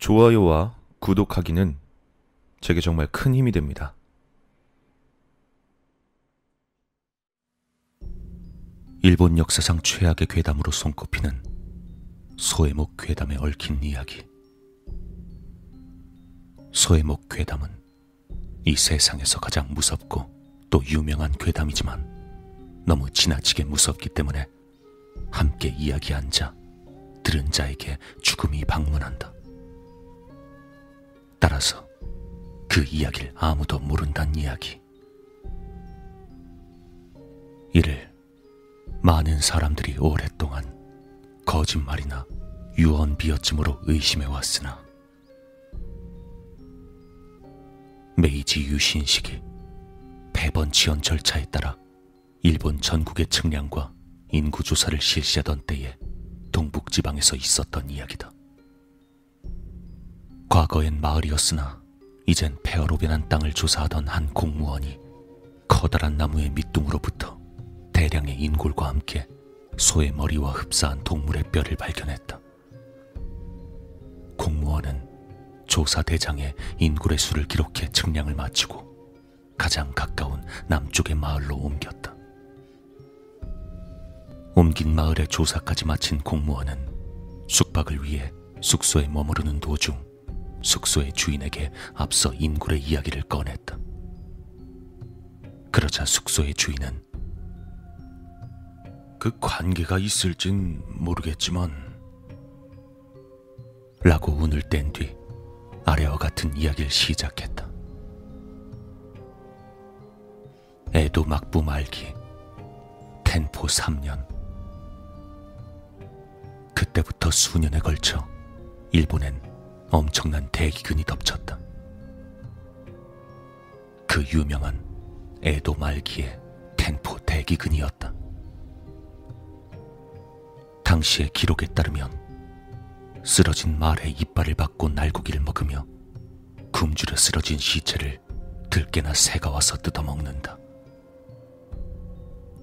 좋아요와 구독하기는 제게 정말 큰 힘이 됩니다. 일본 역사상 최악의 괴담으로 손꼽히는 소해목 괴담에 얽힌 이야기. 소해목 괴담은 이 세상에서 가장 무섭고 또 유명한 괴담이지만 너무 지나치게 무섭기 때문에 함께 이야기한 자, 들은 자에게 죽음이 방문한다. 따라서 그 이야기를 아무도 모른다는 이야기. 이를 많은 사람들이 오랫동안 거짓말이나 유언 비어쯤으로 의심해 왔으나 메이지 유신 시기 배번 지원 절차에 따라 일본 전국의 측량과 인구 조사를 실시하던 때에 동북 지방에서 있었던 이야기다. 과거엔 마을이었으나 이젠 폐허로 변한 땅을 조사하던 한 공무원이 커다란 나무의 밑둥으로부터 대량의 인골과 함께 소의 머리와 흡사한 동물의 뼈를 발견했다. 공무원은 조사 대장에 인골의 수를 기록해 측량을 마치고 가장 가까운 남쪽의 마을로 옮겼다. 옮긴 마을의 조사까지 마친 공무원은 숙박을 위해 숙소에 머무르는 도중 숙소의 주인에게 앞서 인굴의 이야기를 꺼냈다. 그러자 숙소의 주인은 그 관계가 있을진 모르겠지만 라고 운을 뗀 뒤 아래와 같은 이야기를 시작했다. 애도 막부 말기 텐포 3년 그때부터 수년에 걸쳐 일본엔 엄청난 대기근이 덮쳤다. 그 유명한 에도 말기의 텐포 대기근이었다. 당시의 기록에 따르면 쓰러진 말의 이빨을 받고 날고기를 먹으며 굶주려 쓰러진 시체를 들깨나 새가 와서 뜯어먹는다.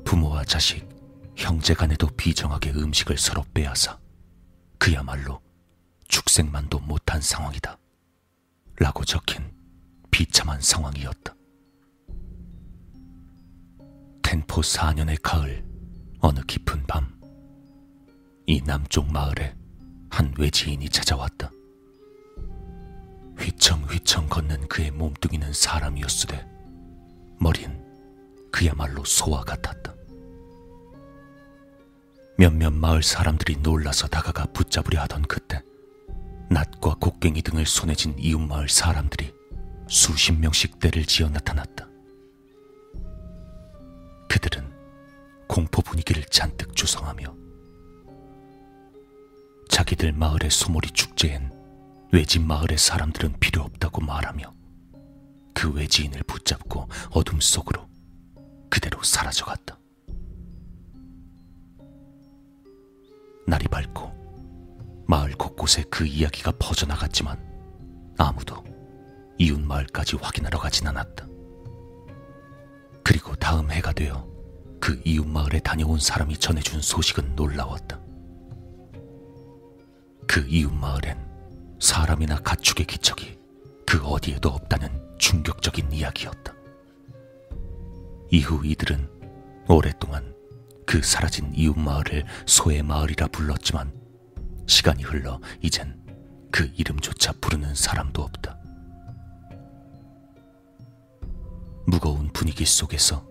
부모와 자식, 형제 간에도 비정하게 음식을 서로 빼앗아 그야말로 축생만도 못한 상황이다. 라고 적힌 비참한 상황이었다. 텐포 4년의 가을, 어느 깊은 밤, 이 남쪽 마을에 한 외지인이 찾아왔다. 휘청휘청 걷는 그의 몸뚱이는 사람이었으되, 머린 그야말로 소와 같았다. 몇몇 마을 사람들이 놀라서 다가가 붙잡으려 하던 그때, 낫과 곡괭이 등을 손에 쥔 이웃마을 사람들이 수십 명씩 떼를 지어 나타났다. 그들은 공포 분위기를 잔뜩 조성하며 자기들 마을의 소몰이 축제엔 외진 마을의 사람들은 필요 없다고 말하며 그 외지인을 붙잡고 어둠 속으로 그대로 사라져갔다. 날이 밝고 마을 곳곳에 그 이야기가 퍼져나갔지만 아무도 이웃 마을까지 확인하러 가진 않았다. 그리고 다음 해가 되어 그 이웃 마을에 다녀온 사람이 전해준 소식은 놀라웠다. 그 이웃 마을엔 사람이나 가축의 기척이 그 어디에도 없다는 충격적인 이야기였다. 이후 이들은 오랫동안 그 사라진 이웃 마을을 소의 마을이라 불렀지만 시간이 흘러 이젠 그 이름조차 부르는 사람도 없다. 무거운 분위기 속에서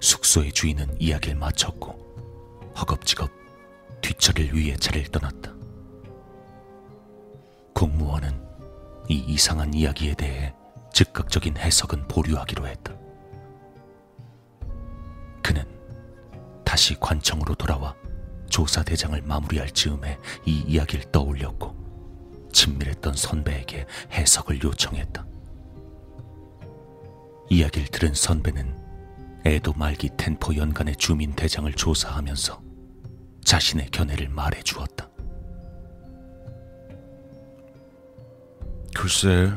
숙소의 주인은 이야기를 마쳤고 허겁지겁 뒷처리를 위해 차를 떠났다. 공무원은 이 이상한 이야기에 대해 즉각적인 해석은 보류하기로 했다. 그는 다시 관청으로 돌아와 조사대장을 마무리할 즈음에 이 이야기를 떠올렸고 친밀했던 선배에게 해석을 요청했다. 이야기를 들은 선배는 애도 말기 텐포 연간의 주민 대장을 조사하면서 자신의 견해를 말해 주었다. 글쎄,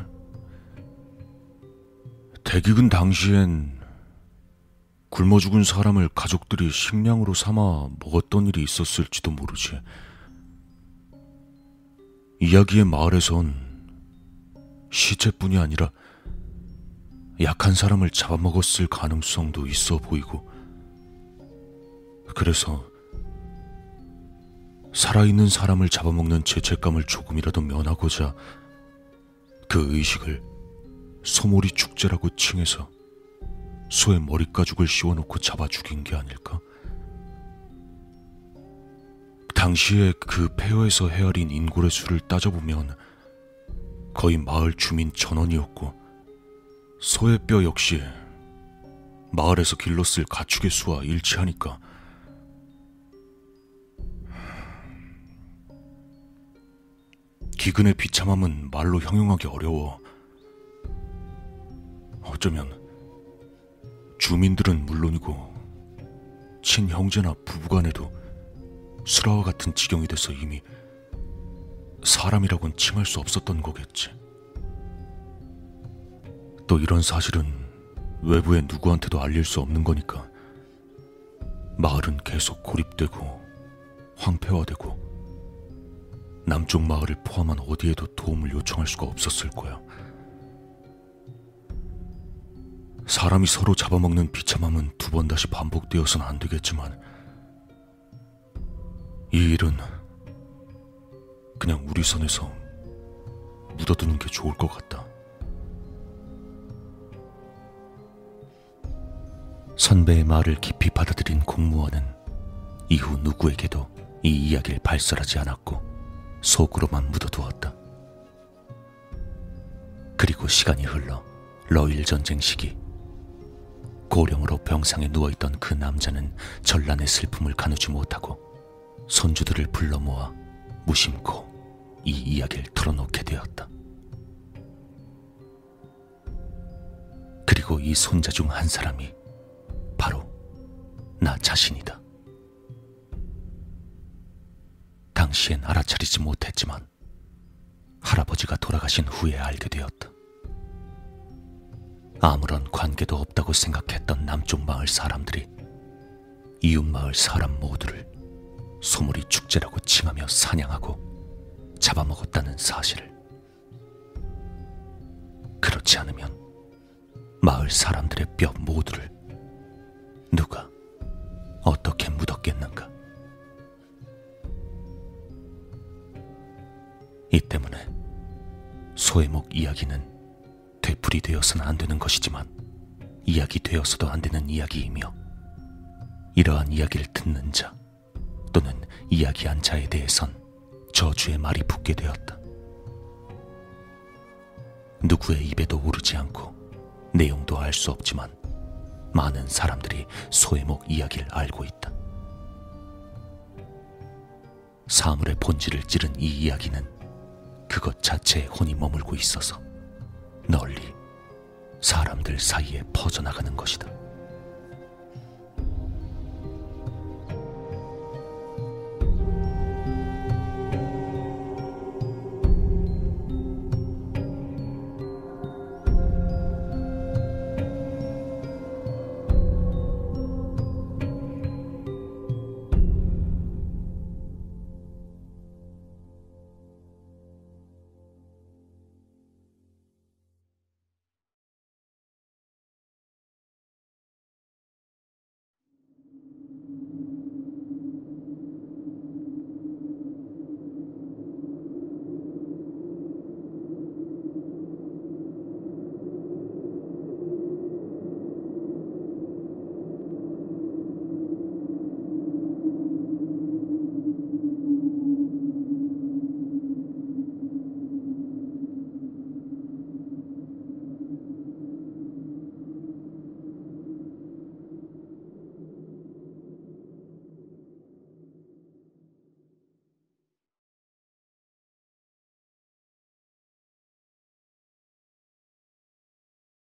대기근 당시엔 굶어 죽은 사람을 가족들이 식량으로 삼아 먹었던 일이 있었을지도 모르지. 이야기의 마을에선 시체뿐이 아니라 약한 사람을 잡아먹었을 가능성도 있어 보이고, 그래서 살아있는 사람을 잡아먹는 죄책감을 조금이라도 면하고자 그 의식을 소몰이 축제라고 칭해서 소의 머리 가죽을 씌워놓고 잡아 죽인 게 아닐까? 당시에 그 폐허에서 헤아린 인골의 수를 따져보면 거의 마을 주민 전원이었고 소의 뼈 역시 마을에서 길렀을 가축의 수와 일치하니까 기근의 비참함은 말로 형용하기 어려워. 어쩌면 주민들은 물론이고 친형제나 부부간에도 수라와 같은 지경이 돼서 이미 사람이라고는 칭할 수 없었던 거겠지. 또 이런 사실은 외부의 누구한테도 알릴 수 없는 거니까 마을은 계속 고립되고 황폐화되고 남쪽 마을을 포함한 어디에도 도움을 요청할 수가 없었을 거야. 사람이 서로 잡아먹는 비참함은 두 번 다시 반복되어서는 안 되겠지만 이 일은 그냥 우리 선에서 묻어두는 게 좋을 것 같다. 선배의 말을 깊이 받아들인 공무원은 이후 누구에게도 이 이야기를 발설하지 않았고 속으로만 묻어두었다. 그리고 시간이 흘러 러일 전쟁 시기 고령으로 병상에 누워있던 그 남자는 전란의 슬픔을 가누지 못하고 손주들을 불러 모아 무심코 이 이야기를 털어놓게 되었다. 그리고 이 손자 중 한 사람이 바로 나 자신이다. 당시엔 알아차리지 못했지만 할아버지가 돌아가신 후에 알게 되었다. 아무런 관계도 없다고 생각했던 남쪽 마을 사람들이 이웃 마을 사람 모두를 소몰이 축제라고 칭하며 사냥하고 잡아먹었다는 사실을. 그렇지 않으면 마을 사람들의 뼈 모두를 누가 어떻게 묻었겠는가? 이 때문에 소해목 이야기는 되풀이 되어서는 안 되는 것이지만 이야기 되어서도 안 되는 이야기이며 이러한 이야기를 듣는 자 또는 이야기한 자에 대해선 저주의 말이 붙게 되었다. 누구의 입에도 오르지 않고 내용도 알 수 없지만 많은 사람들이 소해목 이야기를 알고 있다. 사물의 본질을 찌른 이 이야기는 그것 자체에 혼이 머물고 있어서 널리 사람들 사이에 퍼져나가는 것이다.